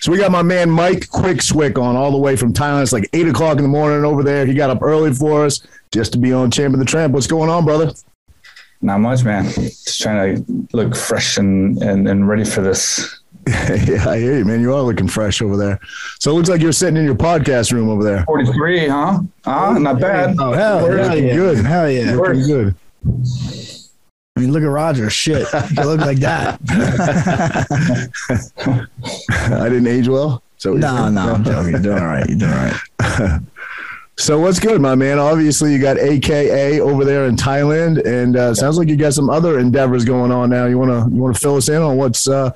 So we got my man Mike Quick Swick on all the way from Thailand. It's like eight o'clock in the morning over there. He got up early for us just to be on Champ of the Tramp. What's going on, brother? Not much, man. Just trying to look fresh and, and, and ready for this. yeah, I hear you, man. You are looking fresh over there. So it looks like you're sitting in your podcast room over there. 43, huh? Ah, not bad. Oh hell, Looking hell yeah. good. Hell yeah. Looking good. I mean, look at Roger. Shit, you look like that. I didn't age well. So no, no, I'm joking. You're doing all right. You're doing all right. So what's good, my man? Obviously, you got AKA over there in Thailand, and uh, sounds like you got some other endeavors going on now. You wanna you wanna fill us in on what's uh,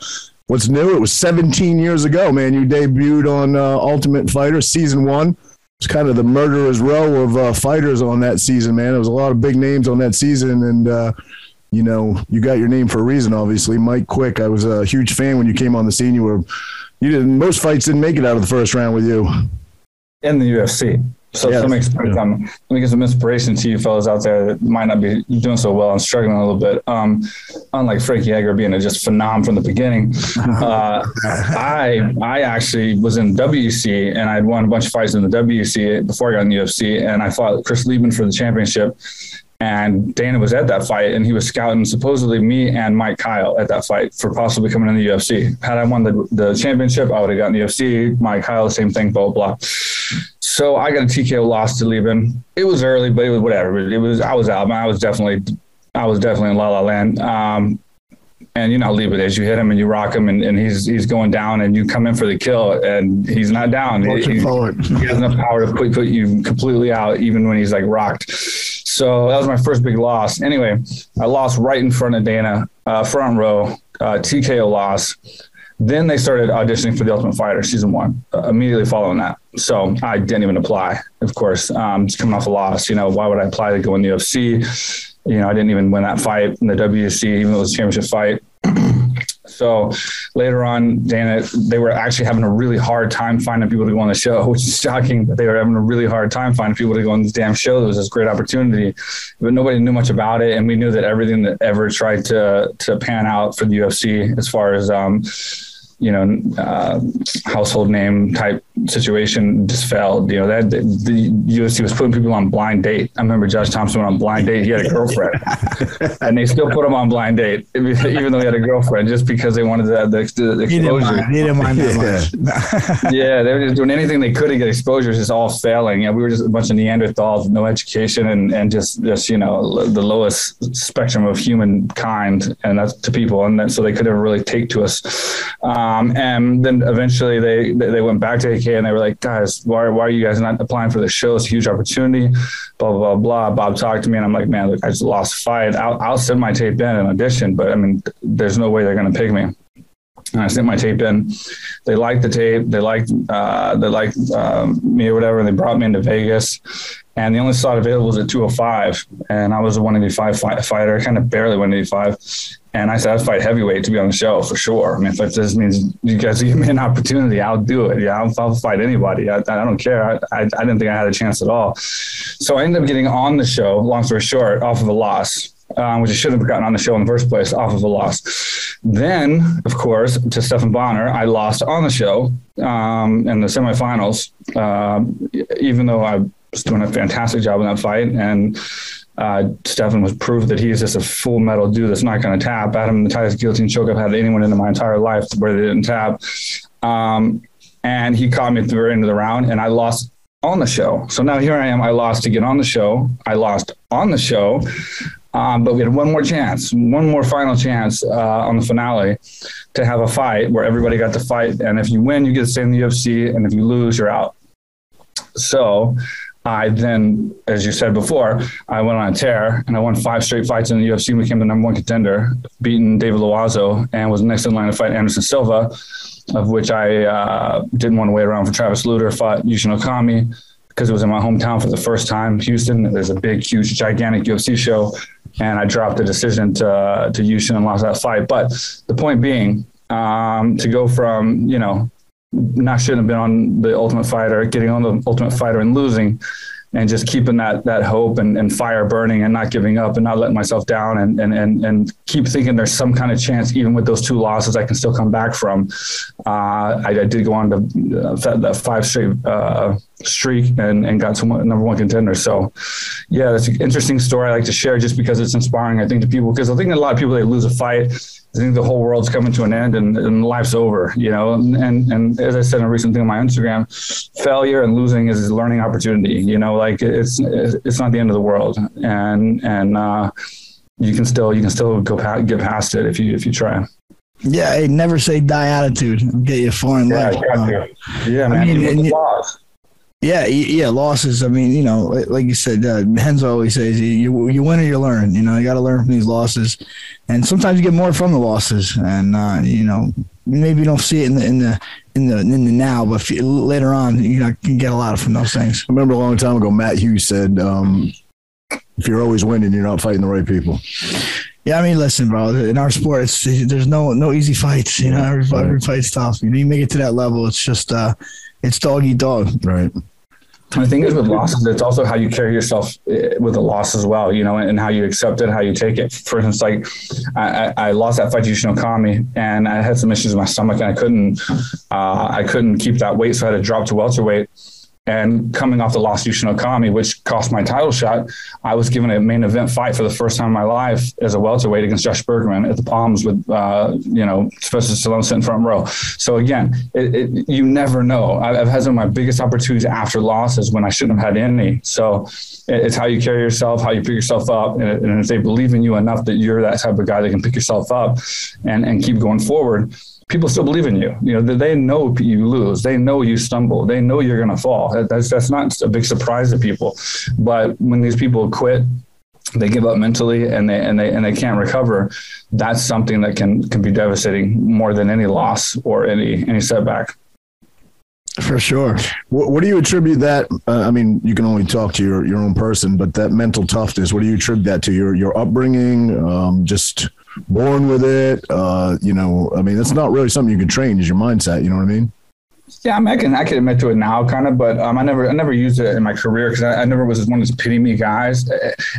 what's new? It was 17 years ago, man. You debuted on uh, Ultimate Fighter season one. It's kind of the murderer's row of uh, fighters on that season, man. There was a lot of big names on that season, and uh, you know you got your name for a reason. Obviously, Mike Quick. I was a huge fan when you came on the scene. You were you didn't most fights didn't make it out of the first round with you. In the UFC. So Yes. let me explain some, let me give some inspiration to you fellas out there that might not be doing so well and struggling a little bit. Um, unlike Frankie Edgar being a just phenom from the beginning, uh, I I actually was in WC and I'd won a bunch of fights in the WC before I got in the UFC, and I fought Chris Leben for the championship. And Dana was at that fight, and he was scouting supposedly me and Mike Kyle at that fight for possibly coming in the UFC. Had I won the, the championship, I would have gotten the UFC. Mike Kyle, same thing, blah blah. blah. So I got a TKO loss to Leben. It was early, but it was whatever. It was I was out. man. I was definitely I was definitely in La La Land. Um, and you know, how Leben is. You hit him and you rock him, and, and he's he's going down, and you come in for the kill, and he's not down. He- he has enough power to put, put you completely out, even when he's like rocked. So that was my first big loss. Anyway, I lost right in front of Dana, uh, front row, uh, TKO loss. Then they started auditioning for the Ultimate Fighter season one. Uh, immediately following that, so I didn't even apply. Of course, um, just coming off a loss. You know, why would I apply to go in the UFC? You know, I didn't even win that fight in the WC, even though it was a championship fight. So later on, Dana, they were actually having a really hard time finding people to go on the show, which is shocking. But they were having a really hard time finding people to go on this damn show. There was this great opportunity, but nobody knew much about it, and we knew that everything that ever tried to to pan out for the UFC, as far as um, you know, uh, household name type situation just failed. You know, that the, the UFC was putting people on blind date. I remember Josh Thomson went on blind date. He had a girlfriend, and they still put him on blind date, even though he had a girlfriend, just because they wanted the, the, the He didn't exposure. mind. He didn't mind that much. yeah, they were just doing anything they could to get exposure, just all failing. Yeah, we were just a bunch of Neanderthals, no education, and and just just you know l- the lowest spectrum of humankind, and that's to people, and that, so they couldn't really take to us. Um, and then eventually they they went back to AK and they were like, guys, why why are you guys not applying for the show? It's a huge opportunity. Blah blah blah. blah. Bob talked to me, and I'm like, man, look, I just lost a fight. I'll, I'll send my tape in and audition, but I mean, there's no way they're going to pick me. And I sent my tape in. They liked the tape. They liked uh, they liked um, me or whatever. And they brought me into Vegas. And the only slot available was at 205. And I was a 185 fight, fighter, kind of barely 185. And I said, I'd fight heavyweight to be on the show for sure. I mean, if this means you guys give me an opportunity, I'll do it. Yeah, I'll, I'll fight anybody. I, I don't care. I, I, I didn't think I had a chance at all. So I ended up getting on the show, long story short, off of a loss um, which I shouldn't have gotten on the show in the first place off of a loss. Then, of course, to Stephan Bonnar, I lost on the show um, in the semifinals, um, even though I was doing a fantastic job in that fight. And uh, Stephan was proof that he's just a full metal dude that's not going to tap. Adam in the tightest guillotine choke I've had anyone in my entire life where they didn't tap. Um, and he caught me at the very end of the round, and I lost on the show. So now here I am. I lost to get on the show. I lost on the show. Um, but we had one more chance, one more final chance uh, on the finale to have a fight where everybody got to fight. And if you win, you get to stay in the UFC. And if you lose, you're out. So I then, as you said before, I went on a tear and I won five straight fights in the UFC and became the number one contender, beating David Loiseau and was next in line to fight Anderson Silva, of which I uh, didn't want to wait around for Travis Lutter, fought Yushin Okami because it was in my hometown for the first time, Houston. There's a big, huge, gigantic UFC show. And I dropped the decision to, to Yushin and lost that fight. But the point being, um, to go from, you know, not shouldn't have been on the Ultimate Fighter, getting on the Ultimate Fighter and losing, and just keeping that that hope and, and fire burning and not giving up and not letting myself down and, and and and keep thinking there's some kind of chance even with those two losses I can still come back from. Uh, I, I, did go on to uh, that, five straight uh, streak and, and got to number one contender. So yeah, that's an interesting story I like to share just because it's inspiring I think to people because I think a lot of people they lose a fight I think the whole world's coming to an end and, and life's over, you know. And and as I said in a recent thing on my Instagram, failure and losing is a learning opportunity. You know, like it's it's not the end of the world, and and uh, you can still you can still go past, get past it if you if you try. Yeah, hey, never say die attitude. Get you foreign yeah, life. Yeah, man. I mean, yeah, yeah, losses. I mean, you know, like you said, uh, Renzo always says, you you win or you learn. You know, you got to learn from these losses, and sometimes you get more from the losses. And uh, you know, maybe you don't see it in the in the in the in the now, but you, later on, you know, you can get a lot from those things. I remember a long time ago, Matt Hughes said, um, "If you're always winning, you're not fighting the right people." Yeah, I mean, listen, bro. In our sport, it's, there's no no easy fights. You know, every, every fight's tough. You know, you make it to that level, it's just uh, it's dog eat dog. Right. The thing is with losses, it's also how you carry yourself eh, with a loss as well, you know, and how you accept it, how you take it. For instance, like I, I lost that fight to Okami and I had some issues with my stomach and I couldn't, uh, I couldn't keep that weight. So I had to drop to welterweight and coming off the loss to Yushin Okami, which cost my title shot, I was given a main event fight for the first time in my life as a welterweight against Josh Burkman at the Palms with, uh, you know, Sylvester Stallone sitting front row. So again, it, it, you never know. I've had some of my biggest opportunities after losses when I shouldn't have had any. So it's how you carry yourself, how you pick yourself up, and, and if they believe in you enough that you're that type of guy that can pick yourself up and, and keep going forward people still believe in you. You know, they know you lose. They know you stumble. They know you're going to fall. That's that's not a big surprise to people. But when these people quit, they give up mentally and they and they and they can't recover. That's something that can can be devastating more than any loss or any any setback. For sure. What, what do you attribute that? Uh, I mean, you can only talk to your, your own person, but that mental toughness. What do you attribute that to? Your your upbringing, um, just born with it. Uh, you know, I mean, that's not really something you can train. Is your mindset? You know what I mean? Yeah, I, mean, I can I can admit to it now, kind of, but um, I never I never used it in my career because I, I, never was one of these pity me guys.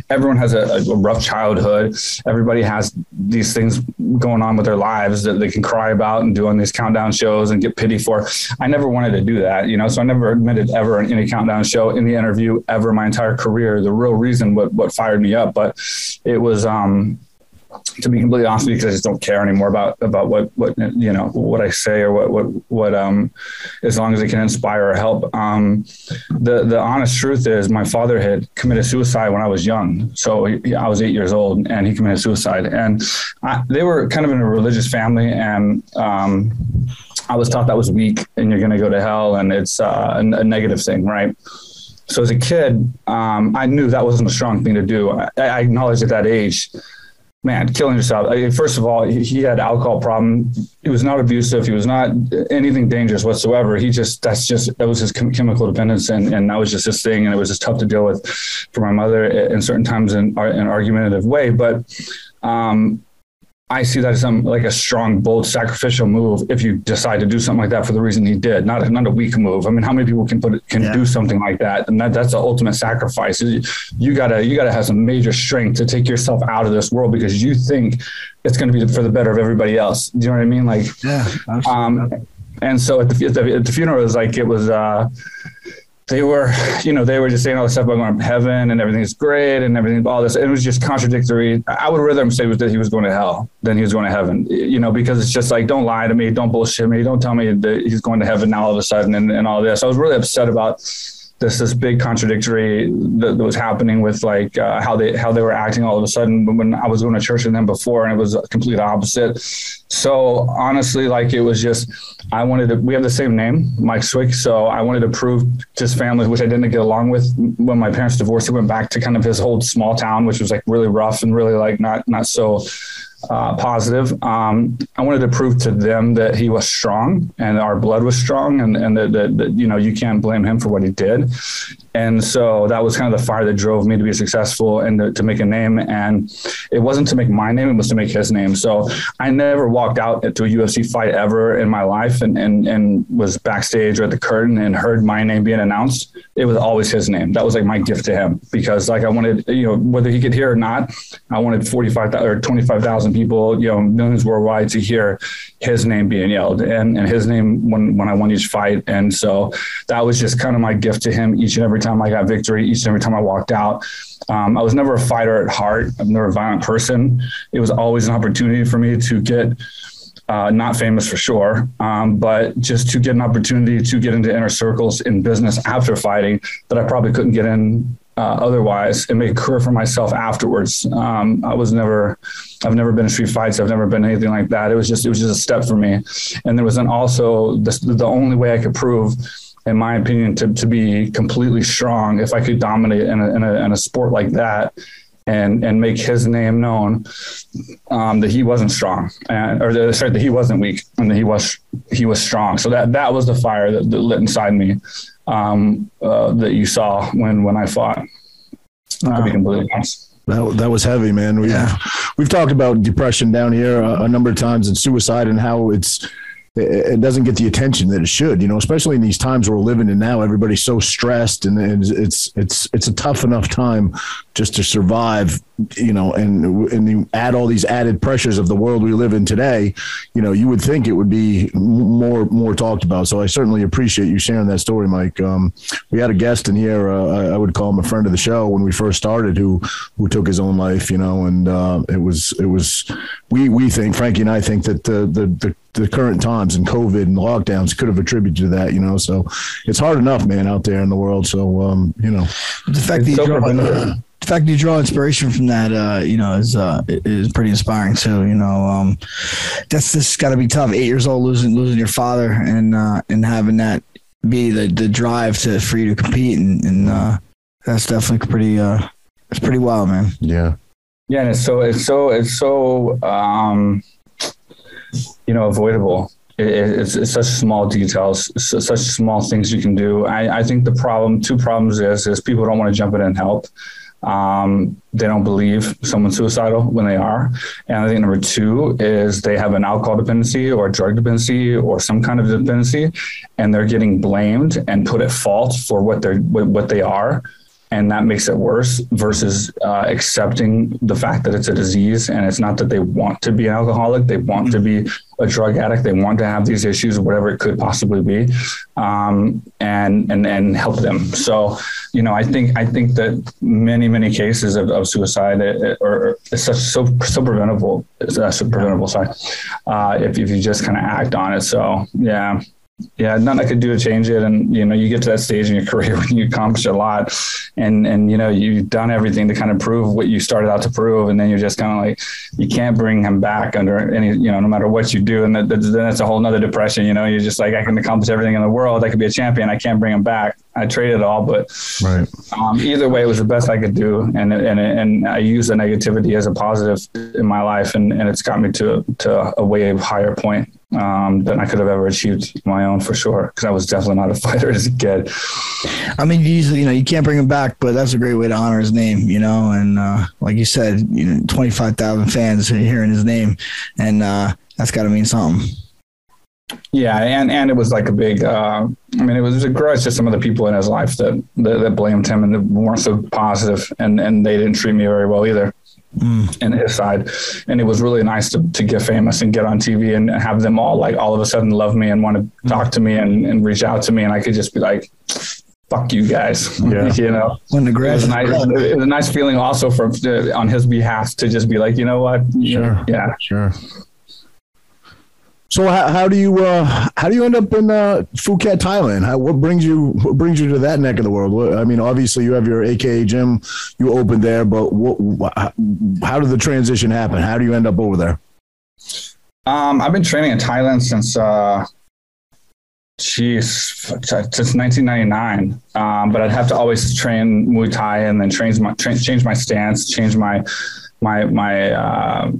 Everyone has a, a, rough childhood. Everybody has these things going on with their lives that they can cry about and do on these countdown shows and get pity for. I never wanted to do that, you know. So I never admitted ever in any countdown show, in the interview, ever my entire career. The real reason what what fired me up, but it was um to be completely honest with you, because I just don't care anymore about about what what you know what I say or what what what um as long as it can inspire or help. Um, the the honest truth is, my father had committed suicide when I was young, so he, I was eight years old, and he committed suicide. And I, they were kind of in a religious family, and um, I was taught that was weak, and you're going to go to hell, and it's uh, a, a negative thing, right? So as a kid, um, I knew that wasn't a strong thing to do. I, I acknowledged at that age man, killing yourself. I first of all, he, he, had alcohol problem. He was not abusive. He was not anything dangerous whatsoever. He just, that's just, that was his chemical dependence. And, and that was just his thing. And it was just tough to deal with for my mother in certain times in, in an argumentative way. But, um, I see that as some like a strong, bold, sacrificial move. If you decide to do something like that for the reason he did, not a, not a weak move. I mean, how many people can put can yeah. do something like that? And that that's the ultimate sacrifice. You gotta you gotta have some major strength to take yourself out of this world because you think it's going to be for the better of everybody else. Do you know what I mean? Like, yeah. Um, and so at the, at the, at the funeral, it was like it was. Uh, they were, you know, they were just saying all this stuff about going to heaven and everything's great and everything, all this. It was just contradictory. I would rather him say that he was going to hell than he was going to heaven, you know, because it's just like, don't lie to me, don't bullshit me, don't tell me that he's going to heaven now all of a sudden and, and all this. I was really upset about this this big contradictory that, was happening with like uh, how they how they were acting all of a sudden when I was going to church with them before and it was a complete opposite. So honestly, like it was just I wanted to. We have the same name, Mike Swick. So I wanted to prove to his family, which I didn't get along with when my parents divorced. He went back to kind of his old small town, which was like really rough and really like not not so uh, positive. Um, I wanted to prove to them that he was strong and our blood was strong, and and that, that, that you know you can't blame him for what he did. And so that was kind of the fire that drove me to be successful and to, to, make a name. And it wasn't to make my name, it was to make his name. So I never walked out to a UFC fight ever in my life and, and, and was backstage or at the curtain and heard my name being announced. It was always his name. That was like my gift to him because like I wanted, you know, whether he could hear or not, I wanted 45 or 25,000 people, you know, millions worldwide to hear his name being yelled and, and his name when, when I won each fight. And so that was just kind of my gift to him each and every time I got victory, each and every time I walked out. Um, I was never a fighter at heart. I'm never a violent person. It was always an opportunity for me to get uh, not famous for sure, um, but just to get an opportunity to get into inner circles in business after fighting that I probably couldn't get in uh, otherwise and make a career for myself afterwards. Um, I was never, I've never been in street fights. I've never been anything like that. It was just, it was just a step for me. And there was an also the, the only way I could prove in my opinion, to, to be completely strong if I could dominate in a, in a, in a sport like that and and make his name known um, that he wasn't strong and or the, sorry that he wasn't weak and that he was he was strong. So that that was the fire that, that lit inside me um, uh, that you saw when when I fought. To be completely honest. That, that was heavy, man. We've, yeah. we've talked about depression down here a, a number of times and suicide and how it's it doesn't get the attention that it should, you know, especially in these times we're living in now. Everybody's so stressed and it's, it's, it's a tough enough time just to survive, you know, and, and you add all these added pressures of the world we live in today, you know, you would think it would be more, more talked about. So I certainly appreciate you sharing that story, Mike. Um, we had a guest in here, uh, I would call him a friend of the show when we first started who, who took his own life, you know, and, uh, it was, it was, we, we think, Frankie and I think that the, the, the the current times and COVID and lockdowns could have attributed to that, you know. So it's hard enough, man, out there in the world. So um, you know, the fact that you draw, the fact that you draw inspiration from that, uh, you know, is uh, is pretty inspiring too. You know, um, that's just got to be tough. Eight years old, losing losing your father, and uh, and having that be the the drive to for you to compete, and, and uh, that's definitely pretty. Uh, it's pretty wild, man. Yeah. Yeah, and it's so it's so it's so um you know, avoidable. It, it's, it's, such small details, such small things you can do. I, I, think the problem, two problems is, is people don't want to jump in and help. Um, they don't believe someone's suicidal when they are. And I think number two is they have an alcohol dependency or drug dependency or some kind of dependency, and they're getting blamed and put at fault for what they're what they are and that makes it worse versus uh, accepting the fact that it's a disease and it's not that they want to be an alcoholic. They want to be a drug addict. They want to have these issues whatever it could possibly be um, and and and help them. So you know i think i think that many many cases of, of suicide are, such so so preventable so preventable sorry uh, if, if you just kind of act on it. So yeah yeah, nothing I could do to change it. And you know, you get to that stage in your career when you accomplish a lot, and and you know you've done everything to kind of prove what you started out to prove, and then you're just kind of like you can't bring him back under any you know no matter what you do, and that, then that's a whole nother depression. You know, you're just like I can accomplish everything in the world, I could be a champion, I can't bring him back. I traded it all, but right. um, either way, it was the best I could do, and and and I use the negativity as a positive in my life, and and it's got me to to a way higher point um, than I could have ever achieved my own for sure. Because I was definitely not a fighter as a kid. I mean, you usually, you know, you can't bring him back, but that's a great way to honor his name, you know. And uh, like you said, you know, twenty five thousand fans hearing his name, and uh, that's got to mean something. Yeah, and and it was like a big. Uh, I mean, it was a grudge to some of the people in his life that that, that blamed him and weren't so positive, and and they didn't treat me very well either mm. and his side. And it was really nice to, to get famous and get on TV and have them all like all of a sudden love me and want to mm. talk to me and, and reach out to me. And I could just be like, fuck you guys. Yeah. you know, when the grass it was, nice, it was a nice feeling also from uh, on his behalf to just be like, you know what? Sure. Yeah. Sure. So how, how do you uh, how do you end up in uh, Phuket, Thailand? How, what brings you what brings you to that neck of the world? What, I mean, obviously you have your AKA gym you opened there, but what, how did the transition happen? How do you end up over there? Um, I've been training in Thailand since uh, Jeez, since 1999. Um, but I'd have to always train Muay Thai and then change my change my stance, change my my my uh,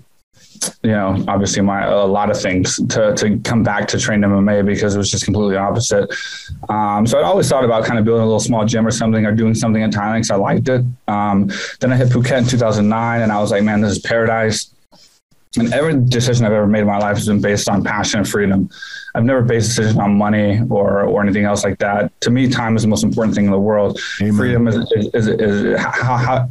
you know obviously my a lot of things to to come back to train MMA because it was just completely opposite. Um, so I always thought about kind of building a little small gym or something or doing something in Thailand because I liked it. Um, then I hit Phuket in 2009 and I was like, man, this is paradise. And every decision I've ever made in my life has been based on passion and freedom. I've never based decisions on money or or anything else like that. To me, time is the most important thing in the world. Amen. Freedom is, is, is, is how, how,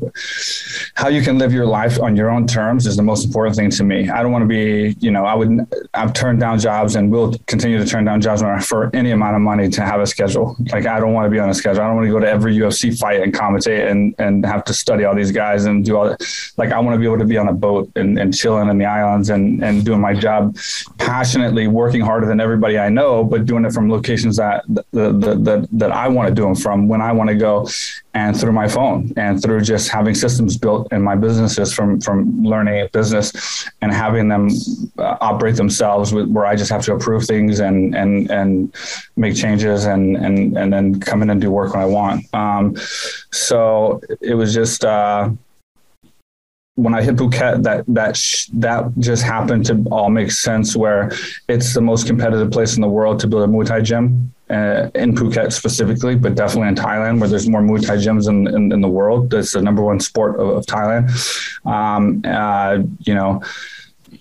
how you can live your life on your own terms is the most important thing to me. I don't want to be, you know, I would I've turned down jobs and will continue to turn down jobs for any amount of money to have a schedule. Like I don't want to be on a schedule. I don't want to go to every UFC fight and commentate and and have to study all these guys and do all that. Like I want to be able to be on a boat and, and chilling in the islands and and doing my job passionately, working harder than everybody I know, but doing it from locations that that that I want to do them from when I want to go, and through my phone and through just having systems built in my businesses from from learning a business and having them uh, operate themselves with, where I just have to approve things and and and make changes and and and then come in and do work when I want. Um, so it was just. Uh, when I hit Phuket, that that sh- that just happened to all make sense. Where it's the most competitive place in the world to build a Muay Thai gym uh, in Phuket specifically, but definitely in Thailand, where there's more Muay Thai gyms in, in, in the world. That's the number one sport of, of Thailand. Um, uh, you know,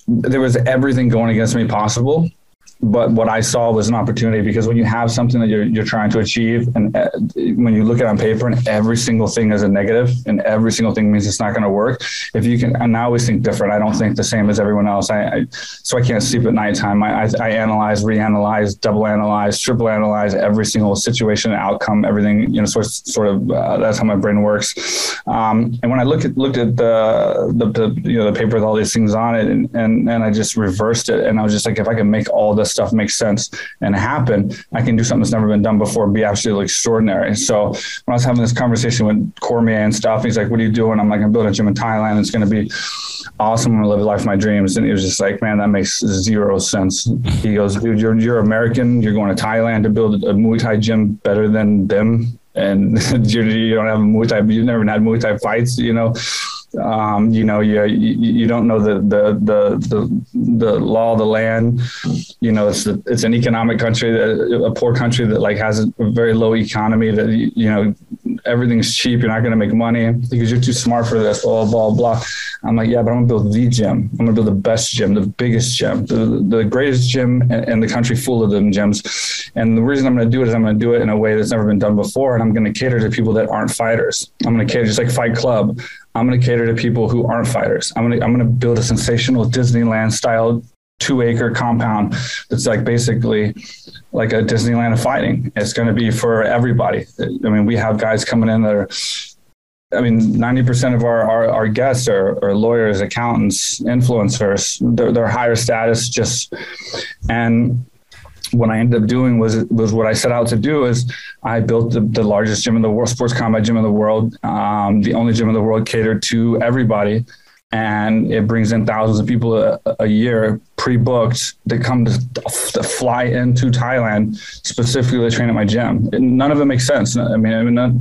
there was everything going against me possible but what I saw was an opportunity because when you have something that you're, you're trying to achieve, and uh, when you look at it on paper, and every single thing is a negative, and every single thing means it's not going to work. If you can, and I always think different. I don't think the same as everyone else. I, I so I can't sleep at nighttime. I, I, I analyze, reanalyze, double analyze, triple analyze every single situation, outcome, everything. You know, sort sort of uh, that's how my brain works. Um, and when I look at looked at the, the, the you know the paper with all these things on it, and, and and I just reversed it, and I was just like, if I can make all this stuff make sense and happen, I can do something that's never been done before and be absolutely extraordinary. So when I was having this conversation with Cormier and stuff, he's like, "What are you doing?" I'm like, "I'm building a gym in Thailand. It's going to be awesome. I'm going to live the life of my dreams." And he was just like, "Man, that makes zero sense." He goes, "Dude, you're you're American. You're going to Thailand to build a Muay Thai gym better than them." And you don't have a Muay Thai, you've never had Muay Thai fights, you know um, you know, you, you don't know the, the, the, the, the law of the land. You know, it's, it's an economic country, a poor country that like has a very low economy that, you know, everything's cheap. You're not going to make money because you're too smart for this, blah, blah, blah. I'm like, yeah, but I'm going to build the gym. I'm going to build the best gym, the biggest gym, the, the greatest gym in the country full of them gyms. And the reason I'm going to do it is I'm going to do it in a way that's never been done before. And I'm going to cater to people that aren't fighters. I'm going to cater just like Fight Club. I'm going to cater to people who aren't fighters. I'm going to, I'm going to build a sensational Disneyland style two acre compound that's like basically like a Disneyland of fighting. It's going to be for everybody. I mean, we have guys coming in that are, I mean, 90% of our, our, our guests are, are, lawyers, accountants, influencers. They're, they're higher status just, and what I ended up doing was was what I set out to do is I built the, the largest gym in the world, sports combat gym in the world, um, the only gym in the world catered to everybody, and it brings in thousands of people a, a year pre-booked that come to, to, fly into Thailand specifically to train at my gym. None of it makes sense. I mean, I mean not,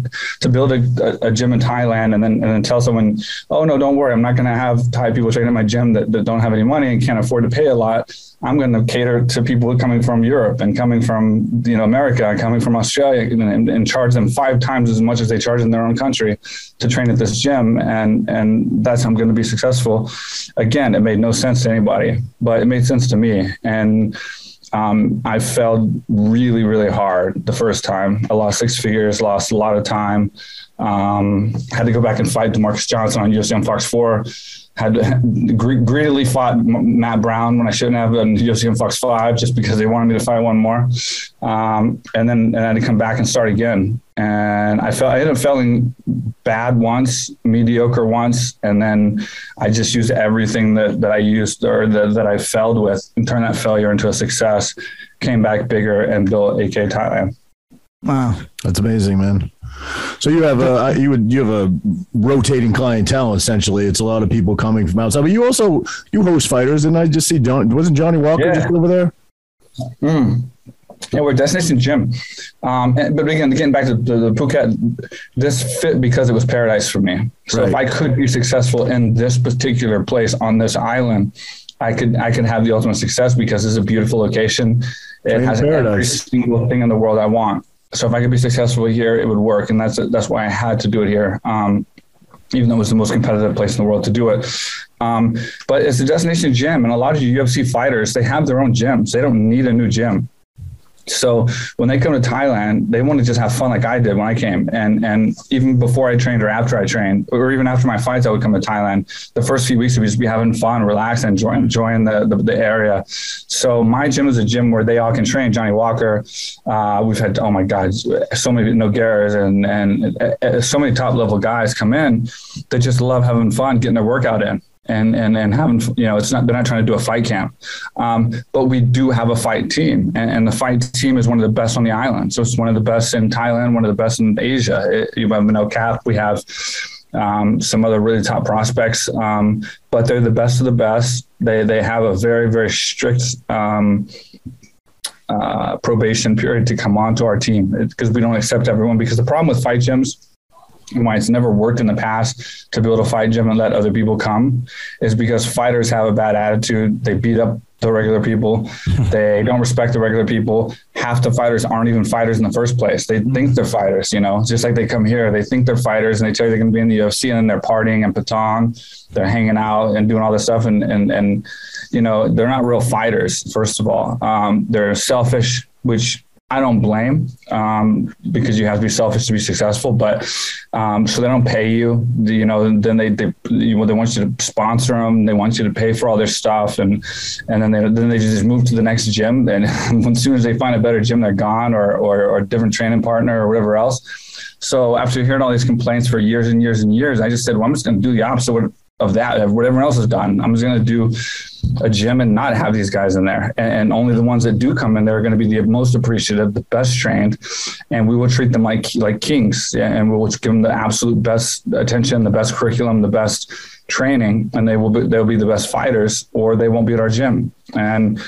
to build a, a, gym in Thailand and then and then tell someone, oh no, don't worry, I'm not going to have Thai people train at my gym that, that don't have any money and can't afford to pay a lot. I'm going to cater to people coming from Europe and coming from you know America and coming from Australia and, and, charge them five times as much as they charge in their own country to train at this gym and and that's how I'm going to be successful. Again, it made no sense to anybody, but it made sense to me and. Um, I failed really, really hard the first time. I lost six figures, lost a lot of time. Um, had to go back and fight DaMarques Johnson on UFC on Fox 4 had greedily fought Matt Brown when I shouldn't have in UFC Fox Five just because they wanted me to fight one more, um, and then and I had to come back and start again. And I felt I ended up feeling bad once, mediocre once, and then I just used everything that, that I used or that, that I failed with and turned that failure into a success. Came back bigger and built AK Thailand. Wow, that's amazing, man. So you have a you would you have a rotating clientele essentially. It's a lot of people coming from outside, but you also you host fighters, and I just see John wasn't Johnny Walker yeah. just over there. Mm. Yeah, we're destination gym. Um, and, but again, getting back to the, the, Phuket, this fit because it was paradise for me. So right. if I could be successful in this particular place on this island, I could I could have the ultimate success because it's a beautiful location. It has paradise. every single thing in the world I want. So if I could be successful here, it would work, and that's that's why I had to do it here. Um, even though it was the most competitive place in the world to do it. Um, but it's a destination gym, and a lot of UFC fighters they have their own gyms. They don't need a new gym. So when they come to Thailand, they want to just have fun like I did when I came. And and even before I trained or after I trained, or even after my fights, I would come to Thailand. The first few weeks we'd just be having fun, relaxing, enjoying, enjoying the, the, the area. So my gym is a gym where they all can train. Johnny Walker, uh, we've had oh my god, so many Nogueiras and and uh, so many top level guys come in that just love having fun, getting their workout in and and and having you know it's not they're not trying to do a fight camp. Um, but we do have a fight team and, and, the fight team is one of the best on the island. So it's one of the best in thailand one of the best in asia. It, you have no cap we have um, some other really top prospects um, but they're the best of the best. They they have a very very strict um, uh, probation period to come onto our team because we don't accept everyone because the problem with fight gyms why it's never worked in the past to build a fight gym and let other people come is because fighters have a bad attitude. They beat up the regular people. they don't respect the regular people. Half the fighters aren't even fighters in the first place. They think they're fighters, you know, just like they come here, they think they're fighters and they tell you they're going to be in the UFC and then they're partying and patong, they're hanging out and doing all this stuff. And, and, and, you know, they're not real fighters, first of all. Um, they're selfish, which I don't blame um, because you have to be selfish to be successful. But um, so they don't pay you, you know. Then they they you know, they want you to sponsor them. They want you to pay for all their stuff, and and then they then they just move to the next gym. And as soon as they find a better gym, they're gone, or or, or a different training partner or whatever else. So after hearing all these complaints for years and years and years, I just said, well, I'm just going to do the opposite of that, of what everyone else has done. I'm just going to do a gym and not have these guys in there. And, and, only the ones that do come in there are going to be the most appreciative, the best trained, and we will treat them like like kings. And we will give them the absolute best attention, the best curriculum, the best training, and they will be, they'll be the best fighters, or they won't be at our gym. And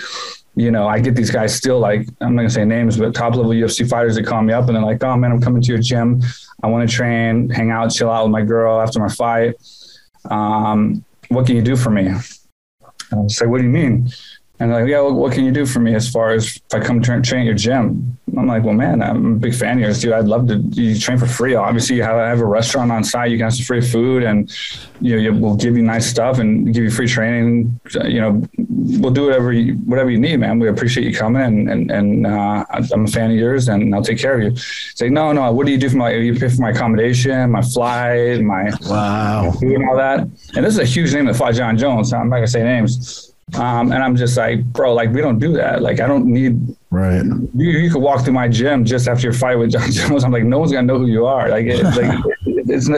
you know, I get these guys still like I'm not gonna say names, but top level UFC fighters that call me up and they're like, "Oh man, I'm coming to your gym. I want to train, hang out, chill out with my girl after my fight." um, what can you do for me? I was like, what do you mean? And they're like, yeah, well, what can you do for me as far as if I come train, train at your gym? I'm like, well, man, I'm a big fan of yours, dude. I'd love to you train for free. Obviously, you have, have a restaurant on site. You can have some free food, and you know, we'll give you nice stuff and give you free training. You know, we'll do whatever you, whatever you need, man. We appreciate you coming, and and, and uh, I'm a fan of yours, and I'll take care of you. Say, no, no. What do you do for my? You pay for my accommodation, my flight, my wow, food and all that. And this is a huge name, the Fight John Jones. I'm not gonna say names um, and I'm just like, bro, like we don't do that. Like I don't need. Right. You, you could walk through my gym just after your fight with John Jones. I'm like, no one's gonna know who you are. Like, it, like it's.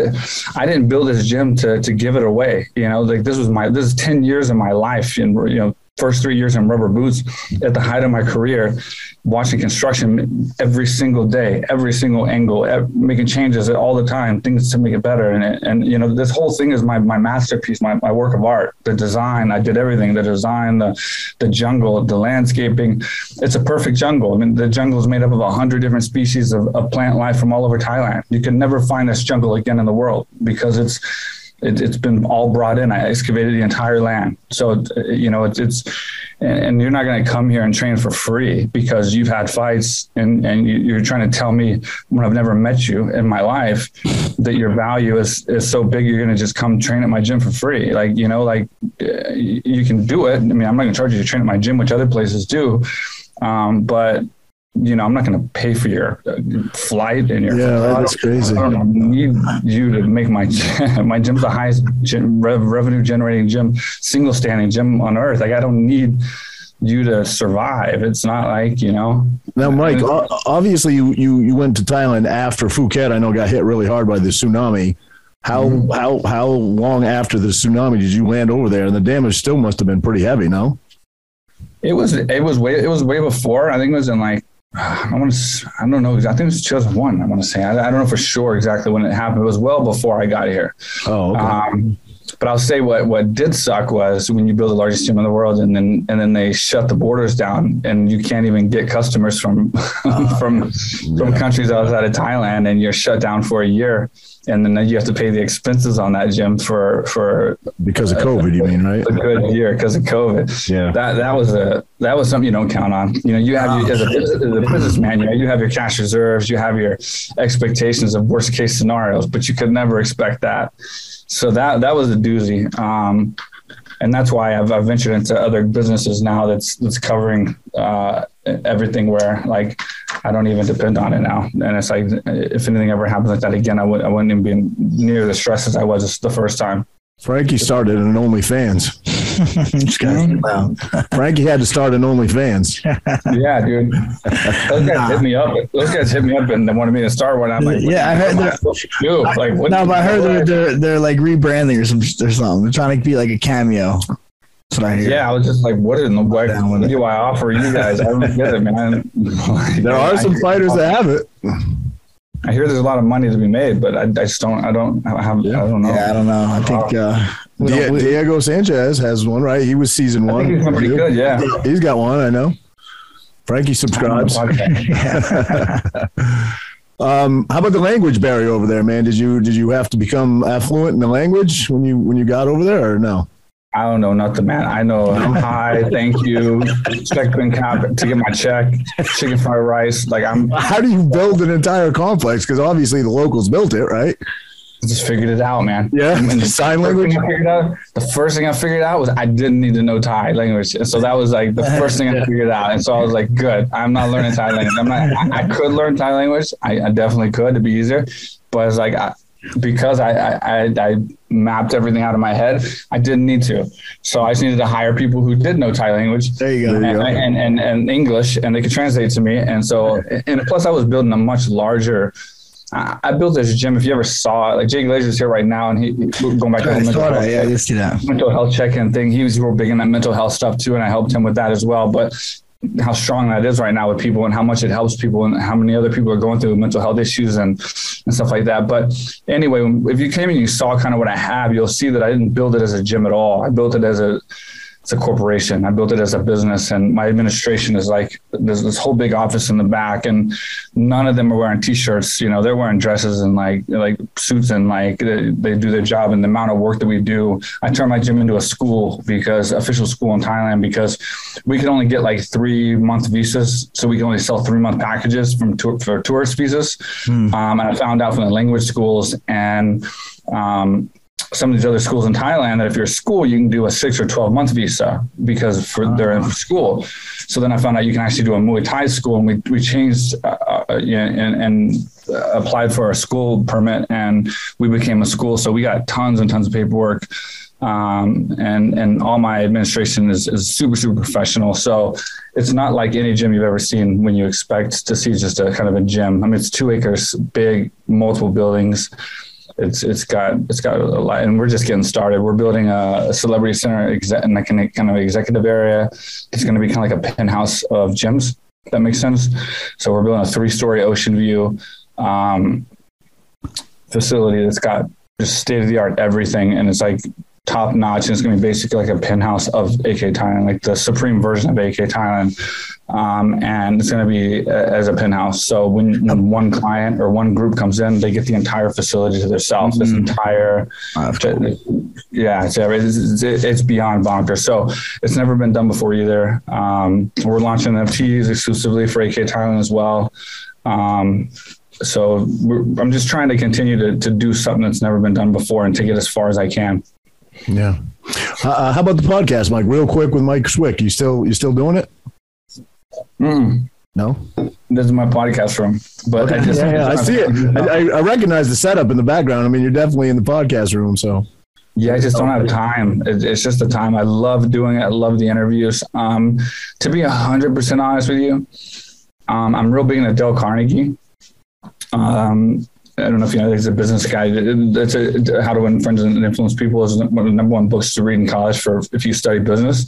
I didn't build this gym to to give it away. You know, like this was my this is ten years of my life, and you know, first three years in rubber boots at the height of my career, watching construction every single day, every single angle, making changes all the time, things to make it better. And, and you know, this whole thing is my, my masterpiece, my, my work of art, the design. I did everything, the design, the, the jungle, the landscaping. It's a perfect jungle. I mean, the jungle is made up of a hundred different species of, of plant life from all over Thailand. You can never find this jungle again in the world because it's, it, has been all brought in. I excavated the entire land. So, you know, it's, it's and, you're not going to come here and train for free because you've had fights and, and you're trying to tell me when I've never met you in my life that your value is, is so big, you're going to just come train at my gym for free. Like, you know, like you can do it. I mean, I'm not going to charge you to train at my gym, which other places do. Um, but you know, I'm not going to pay for your uh, flight and your. Yeah, that's crazy. I don't need you to make my gym. my gym's the highest gym, rev, revenue generating gym, single standing gym on earth. Like I don't need you to survive. It's not like you know. Now, Mike, obviously you you you went to Thailand after Phuket. I know got hit really hard by the tsunami. How mm-hmm. how how long after the tsunami did you land over there? And the damage still must have been pretty heavy, no? It was it was way it was way before. I think it was in like I want to I don't know I think it was 2001. I want to say I, I, don't know for sure exactly when it happened. It was well before I got here. Oh, okay. Um, but I'll say what what did suck was when you build the largest team in the world and then and then they shut the borders down and you can't even get customers from uh, from yeah. from countries outside of Thailand and you're shut down for a year and then you have to pay the expenses on that gym for for because of COVID. you mean right? A good year because of COVID. Yeah, that that was a that was something you don't count on. You know, you have as, a, as a businessman, you you have your cash reserves, you have your expectations of worst case scenarios, but you could never expect that. So that that was a doozy. Um, and that's why I've, I've, ventured into other businesses now that's that's covering uh, everything where like I don't even depend on it now. And it's like if anything ever happens like that again, I would I wouldn't even be near the stress as I was the first time. Frankie started an OnlyFans. Mm-hmm. Frankie had to start an OnlyFans. yeah, dude. Those guys nah. hit me up. Those guys hit me up and they wanted me to start one. I'm like, yeah, I heard they're, like, no, but I heard they're, they're, they're like rebranding or some or something. They're trying to be like a cameo. That's what I hear. Yeah, I was just like, what in the what, what do I offer you guys? I don't get it, man. there are some fighters that have it. I hear there's a lot of money to be made, but I, I just don't. I don't have. Yeah. I don't know. Yeah, I don't know. I think uh, Di- Diego Sanchez has one, right? He was season one. he's pretty good. Yeah, he's got one. I know. Frankie subscribes. Um, how about the language barrier over there, man? Did you did you have to become affluent in the language when you when you got over there, or no? I don't know nothing, man. I know I'm high. Thank you. Bin cap to get my check. Chicken fried rice. Like I'm. How do you build an entire complex? Because obviously the locals built it, right? I just figured it out, man. Yeah. And the sign language. Out, the first thing I figured out was I didn't need to know Thai language, and so that was like the first thing I figured out. And so I was like, good. I'm not learning Thai language. I'm not. I, I could learn Thai language. I, I, definitely could to be easier, but it's like I, because I, I, I mapped everything out of my head, I didn't need to. So I just needed to hire people who did know Thai language. There you go. And, and, and, and, English, and they could translate to me. And so, and plus, I was building a much larger. I built this gym. If you ever saw it, like Jake Glazer's here right now, and he going back to the mental health, yeah, that mental health check-in thing. He was real big in that mental health stuff too, and I helped him with that as well. But how strong that is right now with people and how much it helps people and how many other people are going through mental health issues and, and stuff like that. But anyway, if you came and you saw kind of what I have, you'll see that I didn't build it as a gym at all. I built it as a it's a corporation. I built it as a business, and my administration is like there's this whole big office in the back, and none of them are wearing t-shirts. You know, they're wearing dresses and like like suits, and like they, they do their job. And the amount of work that we do, I turn my gym into a school because official school in Thailand because we can only get like three month visas, so we can only sell three month packages from tour, for tourist visas. Hmm. Um, and I found out from the language schools and um, some of these other schools in Thailand that if you're a school, you can do a six or 12 month visa because for, they're in school. So then I found out you can actually do a Muay Thai school and we, we changed uh, uh, and, and applied for a school permit and we became a school. So we got tons and tons of paperwork. Um, and, and all my administration is, is super, super professional. So it's not like any gym you've ever seen when you expect to see just a kind of a gym. I mean, it's two acres big, multiple buildings it's it's got it's got a lot, and we're just getting started. We're building a, celebrity center exec, in like a kind of executive area. It's going to be kind of like a penthouse of gyms. that makes sense. So we're building a three-story ocean view um, facility that's got just state-of-the-art everything, and it's like top notch. And it's going to be basically like a penthouse of AK Thailand, like the supreme version of AK Thailand. Um, and it's going to be a, as a penthouse. So when, when, one client or one group comes in, they get the entire facility to themselves. Mm-hmm. This entire, yeah, it's, it's, it's, beyond bonkers. So it's never been done before either. Um, we're launching NFTs exclusively for AK Thailand as well. Um, so I'm just trying to continue to, to do something that's never been done before and take it as far as I can. Yeah. Uh, uh, how about the podcast, Mike? Real quick with Mike Swick. You still you still doing it? Mm. No. This is my podcast room, but I just yeah, yeah, I see it. I, I recognize the setup in the background. I mean, you're definitely in the podcast room, so. Yeah, I just don't have time. It's just the time. I love doing it. I love the interviews. Um, to be hundred percent honest with you, um, I'm real big into Dale Carnegie. Um, I don't know if you know, he's a business guy. It's a, How to Win Friends and Influence People is one of the number one books to read in college for if you study business.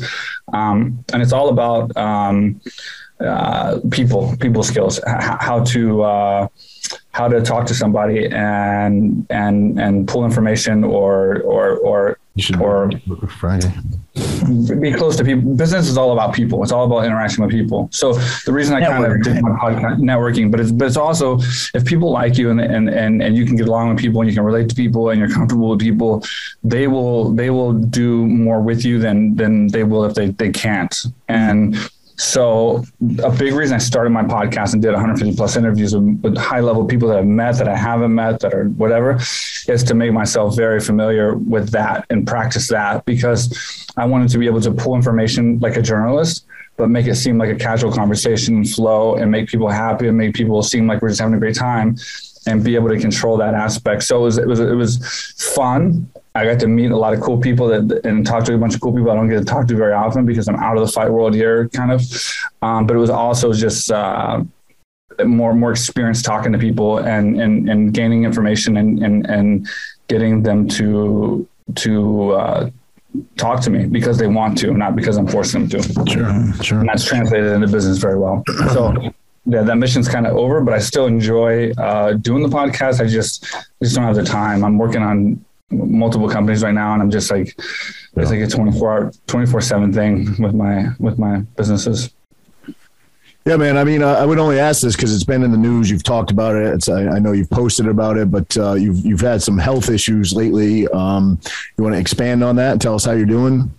Um, and it's all about um, uh, people, people skills, how to, uh, how to talk to somebody and and and pull information or or or or Friday. Be close to people. Business is all about people. It's all about interaction with people. So the reason I kind of did my podcast networking, but it's but it's also if people like you and and and and you can get along with people and you can relate to people and you're comfortable with people, they will they will do more with you than than they will if they they can't. And so a big reason I started my podcast and did 150 plus interviews with, with, high level people that I've met, that I haven't met, that are whatever, is to make myself very familiar with that and practice that because I wanted to be able to pull information like a journalist, but make it seem like a casual conversation flow and make people happy and make people seem like we're just having a great time and be able to control that aspect. So it was, it was, it was fun. I got to meet a lot of cool people that, and talk to a bunch of cool people I don't get to talk to very often because I'm out of the fight world here, kind of. Um, but it was also just uh, more more experience talking to people and and and gaining information and and and getting them to to uh, talk to me because they want to, not because I'm forcing them to. Sure, sure. And that's translated into business very well. So yeah, that mission's kind of over, but I still enjoy uh, doing the podcast. I just I just don't have the time. I'm working on multiple companies right now, and I'm just like yeah. it's like a 24 hour, 24 seven thing with my with my businesses. Yeah, man. I mean, uh, I would only ask this because it's been in the news. You've talked about it. It's, I, I know you've posted about it, but uh, you've you've had some health issues lately. Um, you want to expand on that? and Tell us how you're doing.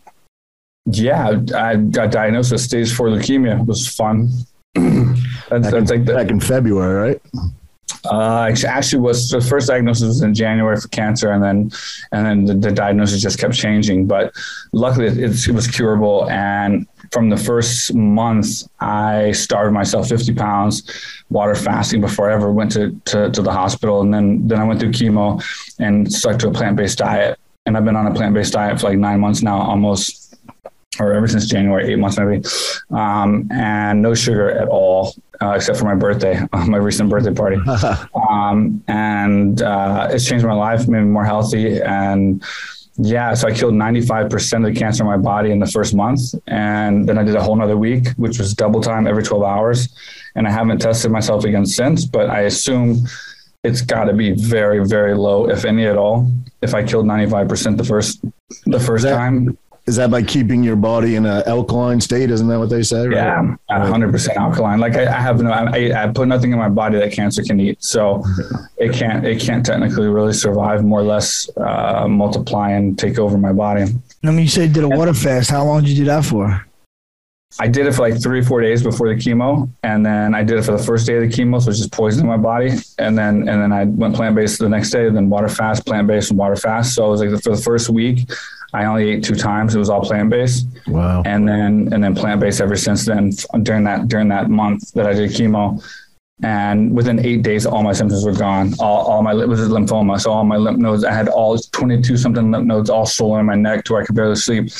Yeah, I got diagnosed with stage four leukemia. It was fun. Back, in, like the, back in February, right? Uh, actually, was the first diagnosis was in January for cancer, and then and then the, the diagnosis just kept changing. But luckily, it, it, was curable. And from the first month, I starved myself 50 pounds, water fasting before I ever went to, to, to the hospital. And then then I went through chemo and stuck to a plant based diet. And I've been on a plant based diet for like nine months now, almost or ever since January, eight months maybe, um, and no sugar at all, uh, except for my birthday, my recent birthday party. um, and uh, it's changed my life, made me more healthy. And yeah, so I killed 95% of the cancer in my body in the first month. And then I did a whole nother week, which was double time every 12 hours. And I haven't tested myself again since, but I assume it's got to be very, very low, if any at all. If I killed 95% the first, the first that, time, is that by keeping your body in an alkaline state? Isn't that what they say? Right? Yeah, hundred percent alkaline. Like I, I have no, I, I, put nothing in my body that cancer can eat, so it can't, it can't technically really survive. More or less, uh, multiply and take over my body. I mean, you said you did a water fast. How long did you do that for? I did it for like three, four days before the chemo, and then I did it for the first day of the chemo, so it's just poisoning my body. And then, and then I went plant based the next day, then water fast, plant based, and water fast. So it was like for the first week, I only ate two times. It was all plant based. Wow. And then and then plant based ever since then. During that during that month that I did chemo, and within eight days, all my symptoms were gone. All, all my it was lymphoma, so all my lymph nodes. I had all 22 something lymph nodes all swollen in my neck to where I could barely sleep.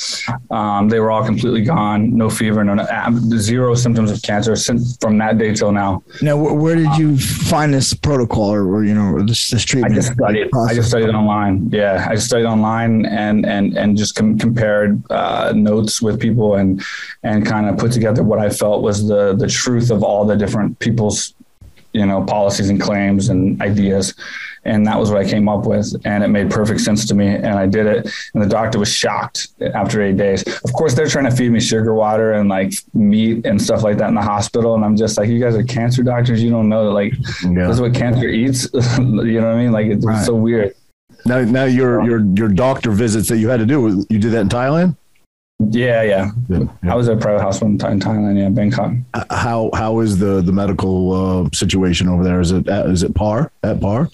Um, they were all completely gone. No fever, no, no zero symptoms of cancer since from that day till now. Now, where did you find this protocol or, or you know this, this treatment? I just studied. Process? I just studied online. Yeah, I just studied online and and and just com- compared uh, notes with people and and kind of put together what I felt was the the truth of all the different people's you know policies and claims and ideas. And that was what i came up with and it made perfect sense to me and i did it. And the doctor was shocked after eight days. Of course they're trying to feed me sugar water and like meat and stuff like that in the hospital and i'm just like you guys are cancer doctors. You don't know that like yeah. this is what cancer eats. You know what i mean? Like it's right. so weird. Now now your your your doctor visits that you had to do you did that in thailand yeah, yeah, yeah, I was at a private hospital in Thailand, yeah, Bangkok. How how is the the medical uh, situation over there? Is it is it par at par?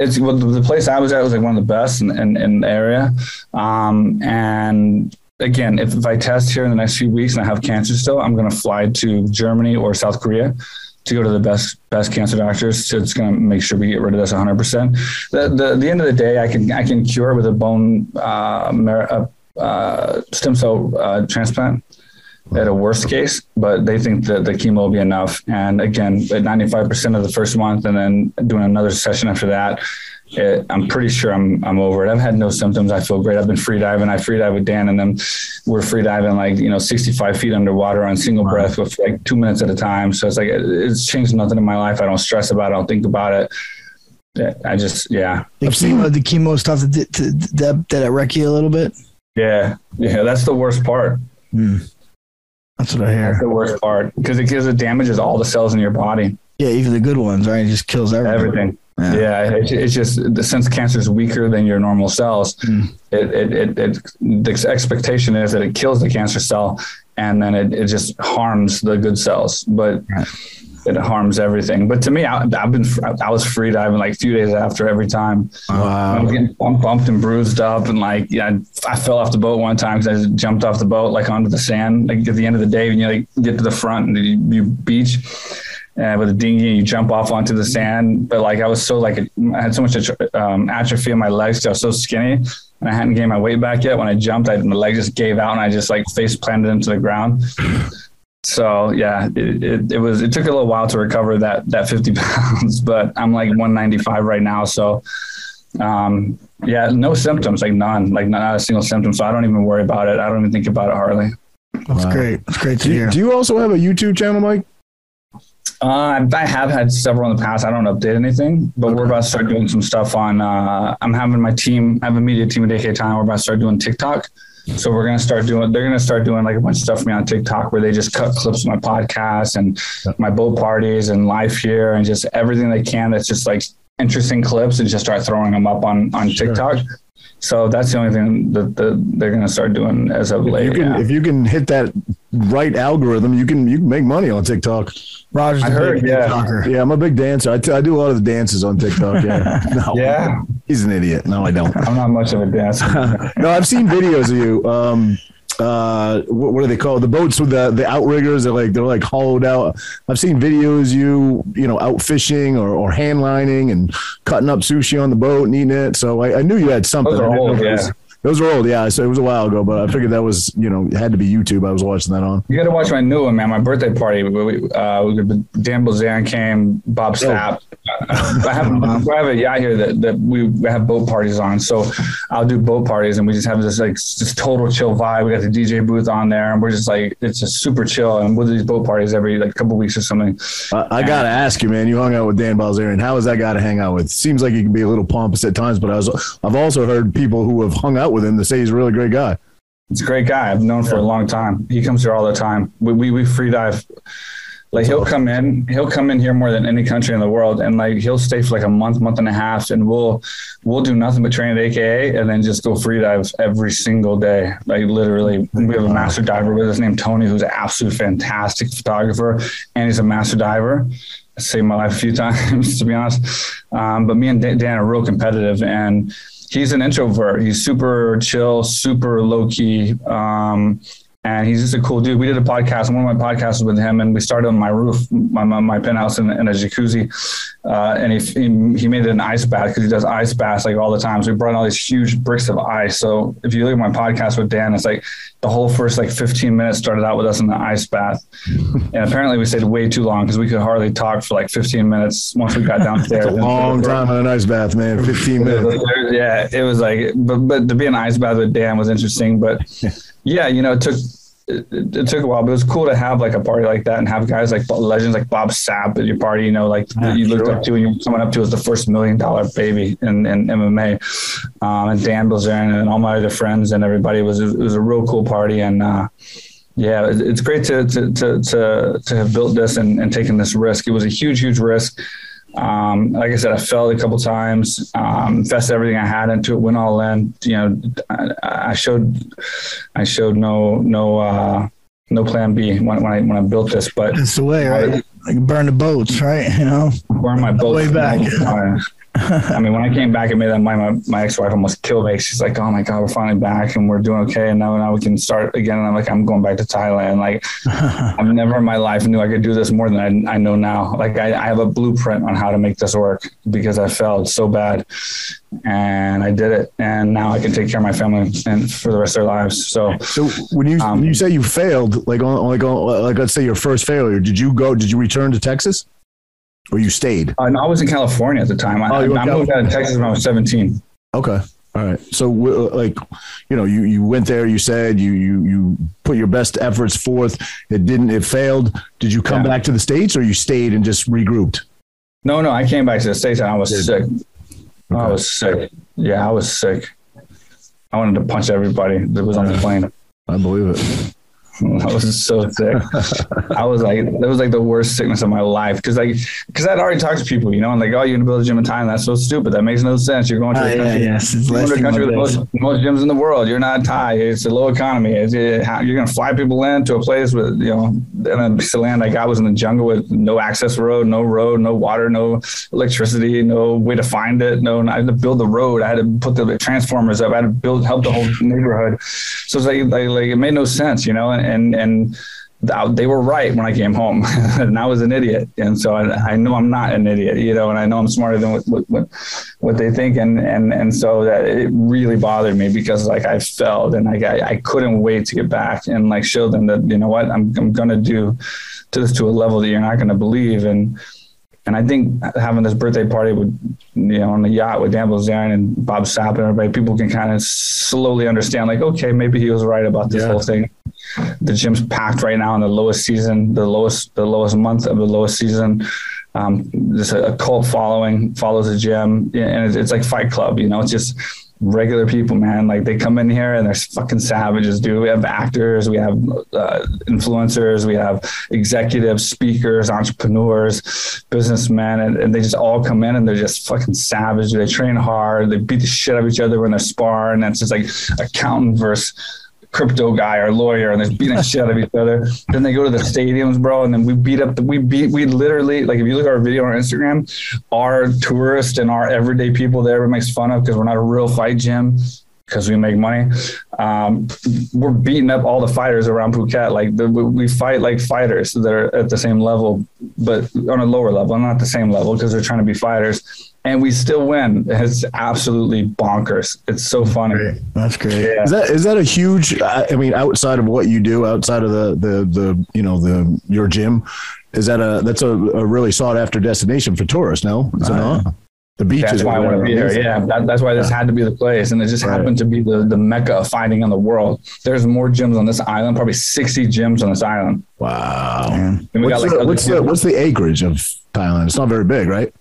It's well, the place I was at was like one of the best in in, in the area, um, and again, if, if I test here in the next few weeks and I have cancer still, I'm going to fly to Germany or South Korea to go to the best best cancer doctors. So it's going to make sure we get rid of this 100. percent The the the end of the day, I can I can cure with a bone uh, mer- uh, uh, stem cell uh, transplant at a worst case, but they think that the chemo will be enough. And again, at 95% of the first month, and then doing another session after that, it, I'm pretty sure I'm I'm over it. I've had no symptoms. I feel great. I've been free diving. I free dive with Dan, and then we're free diving like you know 65 feet underwater on single wow. breath with like two minutes at a time. So it's like it's changed nothing in my life. I don't stress about it. I don't think about it. I just yeah. The chemo, the chemo stuff that that that wreck you a little bit. Yeah, yeah, that's the worst part. Mm. That's what I hear. That's the worst part because it gives it damages all the cells in your body. Yeah, even the good ones, right? It just kills everything. Everything. Yeah, yeah it, it's just since cancer is weaker than your normal cells, mm. it, it, it, it, the expectation is that it kills the cancer cell and then it, it just harms the good cells. But right it harms everything. But to me, I, have been I was free diving like a few days after every time. Wow. I'm getting bumped and bruised up, and like yeah, I fell off the boat one time because I jumped off the boat like onto the sand. Like at the end of the day, when you like get to the front and you, you beach. Uh, with a dinghy, and you jump off onto the sand. But like I was so like I had so much um, atrophy in my legs. I was so skinny, and I hadn't gained my weight back yet. When I jumped, I, my legs just gave out, and I just like face planted into the ground. So yeah, it, it, it, was, it took a little while to recover that, that 50 pounds, but I'm like 195 right now. So, um, yeah, no symptoms, like none, like not a single symptom. So I don't even worry about it. I don't even think about it hardly. That's wow. great. That's great to do, hear. Do you also have a YouTube channel, Mike? Uh, I have had several in the past. I don't update anything, but okay. we're about to start doing some stuff on. Uh, I'm having my team. I have a media team at AK Time. We're about to start doing TikTok. So we're gonna start doing. They're gonna start doing like a bunch of stuff for me on TikTok where they just cut clips of my podcast and my boat parties and life here and just everything they can. That's just like interesting clips and just start throwing them up on on sure. TikTok. So that's the only thing that, that they're going to start doing as of late. If you, can, yeah. if you can hit that right algorithm, you can you can make money on TikTok. Roger's I heard, yeah. TikToker. Yeah, I'm a big dancer. I, t- I do a lot of the dances on TikTok. Yeah. No, yeah. He's an idiot. No, I don't. I'm not much of a dancer. no, I've seen videos of you. Um, uh, what, what, are they called? The boats with the the outriggers. They're like they're like hollowed out. I've seen videos you you know out fishing or, or hand lining and cutting up sushi on the boat and eating it. So I, I knew you had something. Those are old, yeah. Those are old, yeah. So it was a while ago, but I figured that was, you know, it had to be YouTube. I was watching that on. You got to watch my new one, man. My birthday party. We, uh, Dan Bilzerian came, Bob oh. Sapp. I have, I have a yacht here that, that we have boat parties on. So I'll do boat parties and we just have this like this total chill vibe. We got the DJ booth on there and we're just like, it's just super chill. And we'll do these boat parties every like couple weeks or something. Uh, I got to ask you, man, you hung out with Dan Bilzerian. How is that guy to hang out with? Seems like he can be a little pompous at times, but I was, I've also heard people who have hung out with him to say he's a really great guy. He's a great guy. I've known for a long time. He comes here all the time. We, we, we free dive like he'll come in, he'll come in here more than any country in the world, and like he'll stay for like a month, month and a half, and we'll we'll do nothing but train at AKA, and then just go free dive every single day. Like literally, we have a master diver with us named Tony, who's an absolute fantastic photographer, and he's a master diver. saved my life a few times, to be honest. Um, but me and Dan are real competitive, and he's an introvert. He's super chill, super low key. Um, and he's just a cool dude. We did a podcast, one of my podcasts with him, and we started on my roof, my my penthouse in, in a jacuzzi, uh, and he, he, he made it an ice bath because he does ice baths like all the time. So we brought all these huge bricks of ice. So if you look at my podcast with Dan, it's like the whole first like 15 minutes started out with us in the ice bath, and apparently we stayed way too long because we could hardly talk for like 15 minutes once we got downstairs. a long time in an ice bath, man. 15 minutes. yeah, it was like, but but to be in an ice bath with Dan was interesting, but. Yeah, you know, it took it, it, took a while, but it was cool to have like a party like that and have guys like legends like Bob Sapp at your party, you know, like yeah, you looked sure. up to and you coming up to as the first million dollar baby in, in MMA. Um, and Dan Bilzerian and all my other friends and everybody. It was, it was a real cool party. And, uh, yeah, it's great to, to, to, to, to have built this and, and taken this risk. It was a huge, huge risk. Um, like I said, I fell a couple times, um, invested everything I had into it, went all in. You know, I, I showed, I showed no, no, uh, no plan B when, when I when I built this. But it's the way, right? I, like burn the boats, right? You know, burn my boats way back. I mean, when I came back and made that, my my, my ex wife almost killed me. She's like, "Oh my god, we're finally back and we're doing okay, and now now we can start again." And I'm like, "I'm going back to Thailand." Like, I've never in my life knew I could do this more than I, I know now. Like, I, I have a blueprint on how to make this work because I failed so bad, and I did it, and now I can take care of my family and for the rest of their lives. So, So when you Um, when you say you failed, like on like on like let's say your first failure, did you go? Did you return to Texas, or you stayed? uh, no, I was in California at the time. I, Oh, were I moved out of Texas when I was 17. Okay. All right. So, like, you know, you, you went there. You said you you you put your best efforts forth. It didn't. It failed. Did you come Yeah. back to the states, or you stayed and just regrouped? No, no, I came back to the States and I was sick. I was sick. Yeah, I was sick. I wanted to punch everybody that was on the plane. I believe it. I was so sick. I was like, that was like the worst sickness of my life. Cause like, cause I'd already talked to people, you know, and like, oh, you're gonna build a gym in Thailand. That's so stupid. That makes no sense. You're going to Ah, a yeah, country, yes. It's going to a country with the most, most gyms in the world. You're not Thai. It's a low economy. It's, it, you're gonna fly people in to a place with, you know, and then the land I got was in the jungle with no access road, no road, no water, no electricity, no way to find it. No, I had to build the road. I had to put the transformers up. I had to build, help the whole neighborhood. So it's like, like, like it made no sense, you know, and, and, and they were right when I came home, and I was an idiot. And so I, I know I'm not an idiot, you know, and I know I'm smarter than what what, what, they think. And and and so that it really bothered me because like I failed, and like I, I couldn't wait to get back and like show them that you know what I'm I'm gonna do to this to a level that you're not gonna believe. And and I think having this birthday party with, you know, on the yacht with Dan Bilzerian and Bob Sapp and everybody, people can kind of slowly understand, like, okay, maybe he was right about this Yeah. whole thing. The gym's packed right now in the lowest season, the lowest, the lowest month of the lowest season. Um, there's a, a cult following follows the gym, and it's, it's like Fight Club. You know, it's just regular people, man. Like they come in here and they're fucking savages, dude. We have actors, we have uh, influencers, we have executives, speakers, entrepreneurs, businessmen, and, and they just all come in and they're just fucking savage. They train hard, they beat the shit out of each other when they're sparring. And it's just like accountant versus crypto guy or lawyer and they're beating the shit out of each other. Then they go to the stadiums, bro, and then we beat up the, we beat we literally like if you look at our video on Instagram, our tourists and our everyday people there everyone makes fun of because we're not a real fight gym because we make money. Um, we're beating up all the fighters around Phuket. Like the, we fight like fighters that are at the same level, but on a lower level, not the same level because they're trying to be fighters. And we still win. It's absolutely bonkers. It's so funny. That's great. Yeah. Is that is that a huge? I mean, outside of what you do, outside of the the the you know the your gym, is that a that's a, a really sought after destination for tourists? No, is it Oh, not? The beaches. That's why I want to be here. Yeah, that, that's why this had to be the place, and it just Right. happened to be the the mecca of fighting in the world. There's more gyms on this island, probably 60 gyms on this island. Wow. And we What's, got like the, what's the what's the acreage of Thailand? It's not very big, right?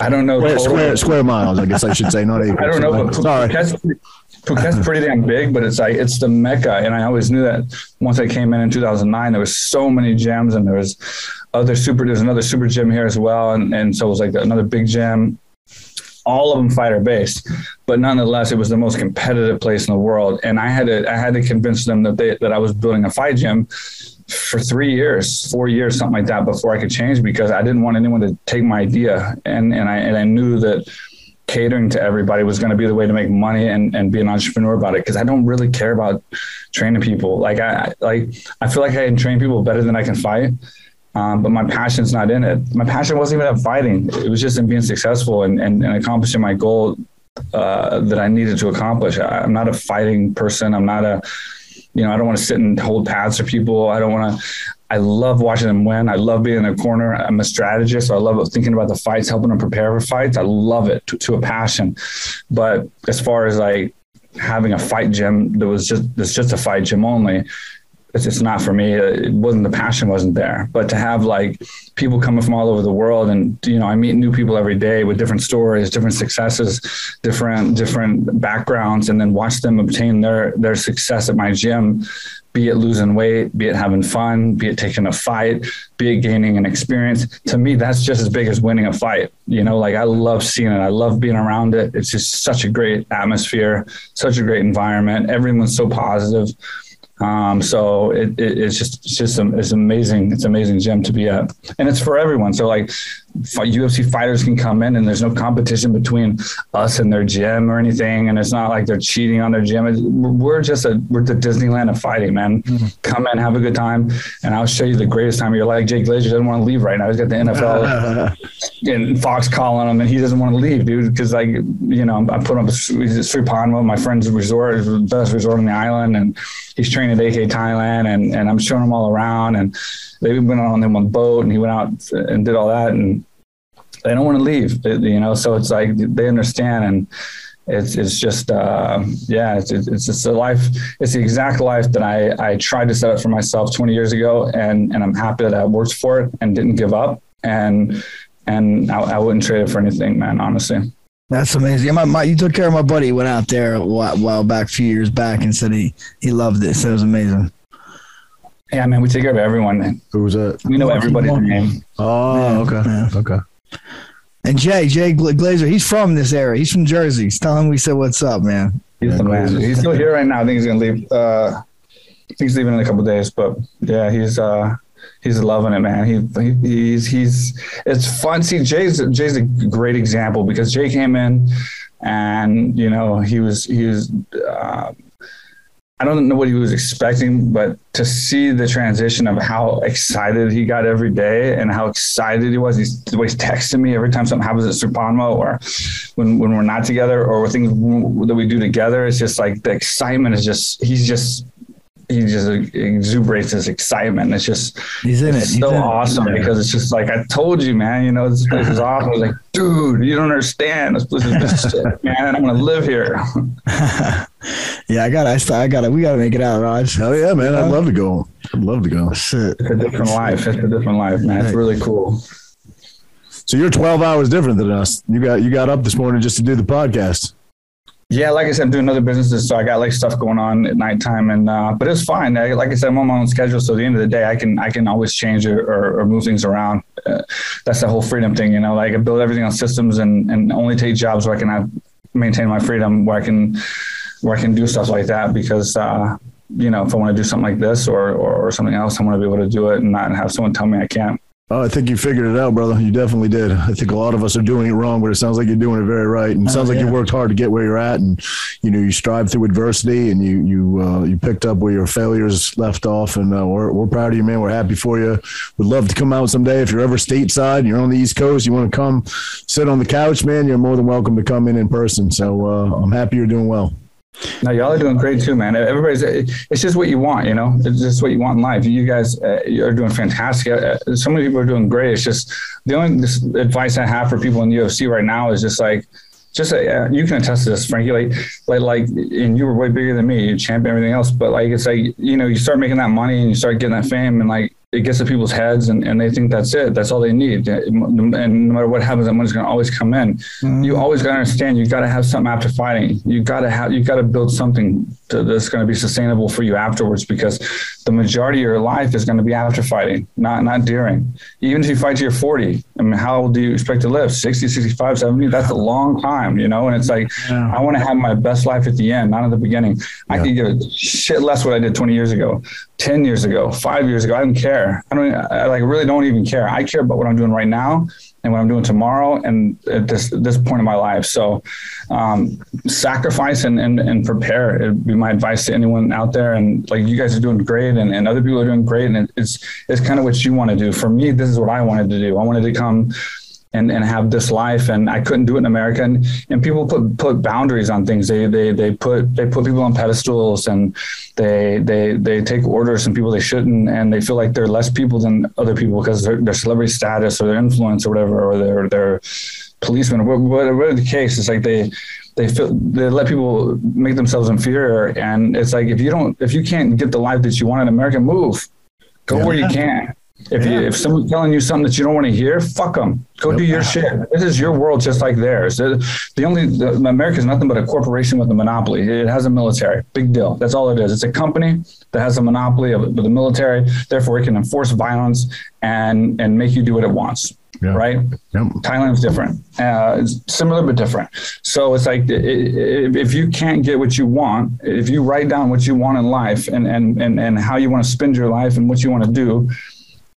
I don't know. Square, square, square miles, I guess I should say, not acres. I don't know, but Sorry. Phuket's, pretty- Phuket's pretty damn big, but it's like it's the mecca, and I always knew that once I came in in 2009. There was so many gyms, and there was other super. There's another super gym here as well, and and so it was like another big gym. All of them fighter based, but nonetheless, it was the most competitive place in the world. And I had to I had to convince them that they that I was building a fight gym for three years, four years, something like that, before I could change because I didn't want anyone to take my idea, and and I and I knew that catering to everybody was going to be the way to make money and, and be an entrepreneur about it because I don't really care about training people. Like I like I feel like I can train people better than I can fight. Um, but my passion's not in it. My passion wasn't even at fighting. It was just in being successful and, and, and accomplishing my goal uh, that I needed to accomplish. I, I'm not a fighting person. I'm not a, you know, I don't want to sit and hold pads for people. I don't want to, I love watching them win. I love being in the corner. I'm a strategist. So I love thinking about the fights, helping them prepare for fights. I love it to, to a passion. But as far as like having a fight gym that was just, that's just a fight gym only, it's just not for me. Uh, it wasn't the passion wasn't there. But to have like people coming from all over the world, and you know, I meet new people every day with different stories, different successes, different different backgrounds, and then watch them obtain their their success at my gym. Be it losing weight, be it having fun, be it taking a fight, be it gaining an experience. To me, that's just as big as winning a fight. You know, like I love seeing it. I love being around it. It's just such a great atmosphere, such a great environment. Everyone's so positive. Um, so it, it, it's just it's just it's amazing. It's amazing gym to be at, and it's for everyone. So like UFC fighters can come in and there's no competition between us and their gym or anything. And it's not like they're cheating on their gym. We're just a, we're the Disneyland of fighting, man. Mm-hmm. Come in, have a good time. And I'll show you the greatest time of your life. Jay Glazer doesn't want to leave right now. He's got the NFL and Fox calling him and he doesn't want to leave, dude. Cause like, you know, I put him up at Sri Panwa, my friend's resort, best resort on the island. And he's training at AKA Thailand and, and I'm showing him all around and they went on them on the boat and he went out and did all that. And they don't want to leave, you know? So it's like, they understand. And, it's it's just uh, yeah it's it's just a life it's the exact life that I I tried to set up for myself 20 years ago and and I'm happy that I worked for it and didn't give up and and I, I wouldn't trade it for anything man honestly that's amazing. My, my, you took care of my buddy. Went out there a while, while back, a few years back, and said he he loved it. So it was amazing. Yeah, man, we take care of everyone. Man. Who was that? We know everybody's name. Oh, yeah, okay, yeah. okay. And Jay, Jay Glazer, he's from this area. He's from Jersey. Tell him we said what's up, man. He's the man. He's still here right now. I think he's gonna leave. Uh, I think he's leaving in a couple days, but yeah, he's uh, he's loving it, man. He, he, he's he's it's fun. See, Jay's Jay's a great example because Jay came in, and you know he was he was. Uh, I don't know what he was expecting, but to see the transition of how excited he got every day and how excited he was, he's always texting me every time something happens at Sri Panwa or when, when we're not together or things that we do together. It's just like the excitement is just, he's just he just exuberates his excitement. It's just he's in it. so awesome it. because it's just like I told you, man. You know, this place is awesome. I was like, dude, you don't understand. This place is just shit, man. I'm gonna live here. yeah, I got. I, I got. We got to make it out, Rog. Hell yeah, man. I'd love to go. I'd love to go. Shit. It's a different life. It's a different life, man. It's really cool. So you're 12 hours different than us. You got you got up this morning just to do the podcast. Yeah, like I said, I'm doing other businesses, so I got like stuff going on at nighttime, and uh, but it's fine. I, like I said, I'm on my own schedule, so at the end of the day, I can I can always change or, or, or move things around. Uh, that's the whole freedom thing, you know. Like I build everything on systems and and only take jobs where I can have, maintain my freedom, where I can where I can do stuff like that because. Uh, you know, if I want to do something like this or, or, or something else, I want to be able to do it and not have someone tell me I can't. Oh, I think you figured it out, brother. You definitely did. I think a lot of us are doing it wrong, but it sounds like you're doing it very right. And it sounds oh, yeah. like you worked hard to get where you're at, and you know you strive through adversity, and you you uh, you picked up where your failures left off. And uh, we're we're proud of you, man. We're happy for you. Would love to come out someday if you're ever stateside and you're on the East Coast. You want to come sit on the couch, man. You're more than welcome to come in in person. So uh, I'm happy you're doing well. No, y'all are doing great too, man. Everybody's, it's just what you want, you know, it's just what you want in life. You guys uh, are doing fantastic. Uh, so many people are doing great. It's just the only advice I have for people in the UFC right now is just like, just uh, you can attest to this, Frankie. Like, like, like, and you were way bigger than me, you champion everything else. But like, it's like you know, you start making that money and you start getting that fame, and like, it gets to people's heads and, and they think that's it. That's all they need. And no matter what happens, that money's going to always come in. Mm-hmm. You always got to understand you got to have something after fighting. You got to have, you got to build something to, that's going to be sustainable for you afterwards because the majority of your life is going to be after fighting, not, not during. Even if you fight to your 40, I mean, how old do you expect to live? 60, 65, 70? That's a long time, you know? And it's like, yeah. I want to have my best life at the end, not at the beginning. Yeah. I could give a shit less what I did 20 years ago. 10 years ago, five years ago. I don't care. I don't, I like really don't even care. I care about what I'm doing right now and what I'm doing tomorrow and at this, this point in my life. So, um, sacrifice and, and, and prepare. It'd be my advice to anyone out there. And like, you guys are doing great and, and other people are doing great. And it's, it's kind of what you want to do. For me, this is what I wanted to do. I wanted to come and, and have this life and I couldn't do it in America. And, and people put put boundaries on things. They they they put they put people on pedestals and they they they take orders from people they shouldn't and they feel like they're less people than other people because their their celebrity status or their influence or whatever or their their policemen. Or whatever the case? It's like they they feel they let people make themselves inferior. And it's like if you don't if you can't get the life that you want in America move. Go yeah. where you can if yeah. you if someone's telling you something that you don't want to hear, fuck them. Go nope. do your shit. This is your world, just like theirs. The only the, America is nothing but a corporation with a monopoly. It has a military. Big deal. That's all it is. It's a company that has a monopoly of the military. Therefore, it can enforce violence and and make you do what it wants. Yeah. Right. Yep. Thailand's different. Uh, it's similar but different. So it's like if you can't get what you want, if you write down what you want in life and and and and how you want to spend your life and what you want to do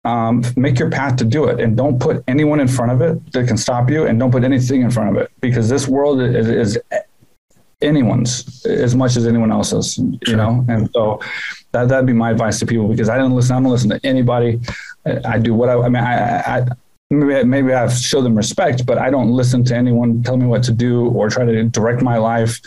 um, make your path to do it and don't put anyone in front of it that can stop you and don't put anything in front of it because this world is, is anyone's as much as anyone else's you sure. know? And so that, that'd be my advice to people because i didn't listen i don't listen to anybody. I, I do what i, I mean I, I maybe, maybe i show them respect but i don't listen to anyone tell me what to do or try to direct my life.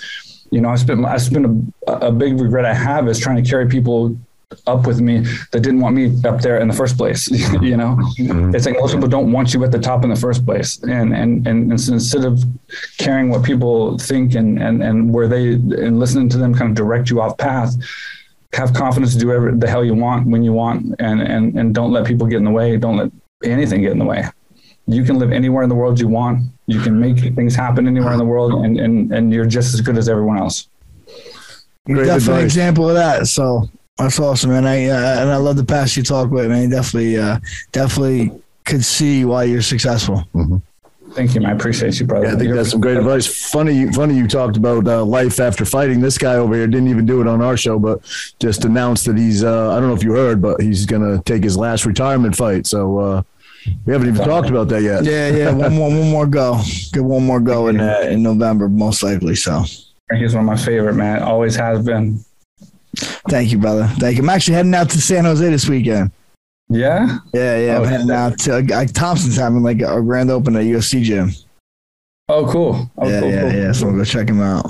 You know i spent i spent a, a big regret i have is trying to carry people up with me that didn't want me up there in the first place. you know, mm-hmm. it's like most people don't want you at the top in the first place. And, and, and, and so instead of caring what people think and, and, and where they, and listening to them kind of direct you off path, have confidence to do whatever the hell you want when you want and, and, and don't let people get in the way. Don't let anything get in the way. You can live anywhere in the world you want. You can make things happen anywhere in the world and, and, and you're just as good as everyone else. You're definitely an example of that. So that's awesome, man. I uh, and I love the past you talk with, man. Definitely, uh, definitely could see why you're successful. Mm-hmm. Thank you, man. I appreciate you, brother. Yeah, I think that's some great advice. Funny, funny you talked about uh, life after fighting. This guy over here didn't even do it on our show, but just announced that he's. Uh, I don't know if you heard, but he's going to take his last retirement fight. So uh, we haven't even talked about that yet. Yeah, yeah. One more, one more go. Get one more go in uh, in November, most likely. So. He's one of my favorite, man. Always has been. Thank you, brother. Thank you. I'm actually heading out to San Jose this weekend. Yeah. Yeah, yeah. Oh, I'm heading out to uh, Thomson's having like a grand open at UFC gym. Oh, cool. Oh, yeah, cool, yeah, cool. yeah. So I'll go check him out.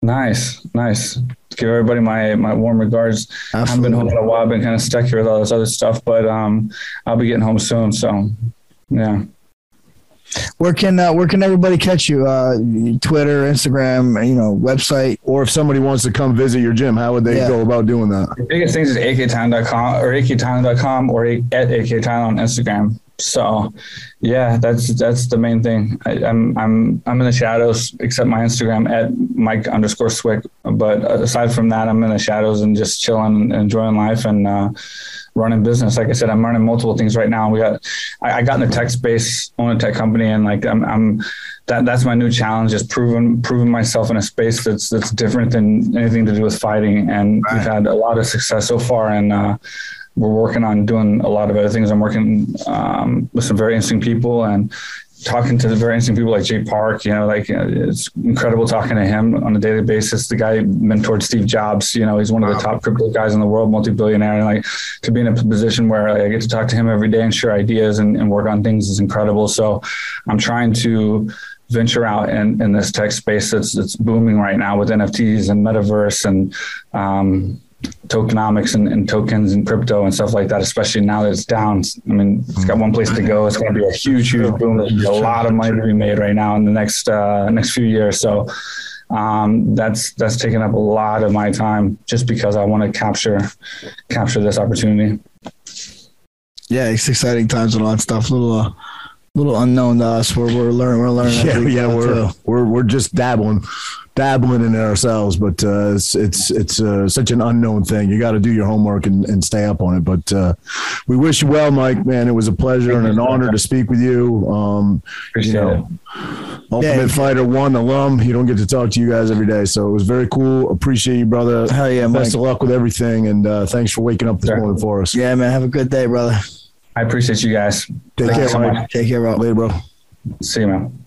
Nice, nice. Give everybody my my warm regards. Absolutely. I've been home in a while. I've been kind of stuck here with all this other stuff, but um, I'll be getting home soon. So, yeah. Where can uh, where can everybody catch you? Uh, Twitter, Instagram, you know, website. Or if somebody wants to come visit your gym, how would they yeah. go about doing that? The biggest things is akathailand.com or akathailand.com or at akthailand on Instagram. So, yeah, that's that's the main thing. I, am I'm, I'm I'm in the shadows, except my Instagram at Mike underscore Swick. But aside from that, I'm in the shadows and just chilling, and enjoying life, and uh, running business. Like I said, I'm running multiple things right now. We got, I, I got in the tech space, own a tech company, and like I'm, I'm that that's my new challenge is proving proving myself in a space that's that's different than anything to do with fighting. And right. we've had a lot of success so far, and uh, we're working on doing a lot of other things. I'm working um, with some very interesting people, and talking to the very interesting people like Jay Park, you know, like it's incredible talking to him on a daily basis. The guy mentored Steve Jobs, you know, he's one of the top crypto guys in the world, multi-billionaire. And like to be in a position where like, I get to talk to him every day and share ideas and, and work on things is incredible. So I'm trying to venture out in, in this tech space that's, that's booming right now with NFTs and metaverse and, um, tokenomics and, and, tokens and crypto and stuff like that, especially now that it's down. I mean, it's got one place to go. It's going to be a huge, huge boom. There's a lot of money to be made right now in the next uh, next few years. So um, that's that's taken up a lot of my time just because I want to capture capture this opportunity. Yeah, it's exciting times and all that stuff. A little. Uh, little unknown to us. We're we're learning. We're learning. Yeah, yeah. We're too. we're we're just dabbling dabbling in it ourselves, but uh, it's it's it's uh, such an unknown thing. You got to do your homework and, and stay up on it. But uh, we wish you well, Mike. Man, it was a pleasure and an honor to speak with you. Um, Appreciate you know, it. Ultimate yeah. Fighter One alum. You don't get to talk to you guys every day, so it was very cool. Appreciate you, brother. Hell yeah, Best Mike. of luck with everything, and uh, thanks for waking up this sure. morning for us. Yeah, man. Have a good day, brother. I appreciate you guys. Take Thank care, so Mike. Take care, bro. Later, bro. See you, man.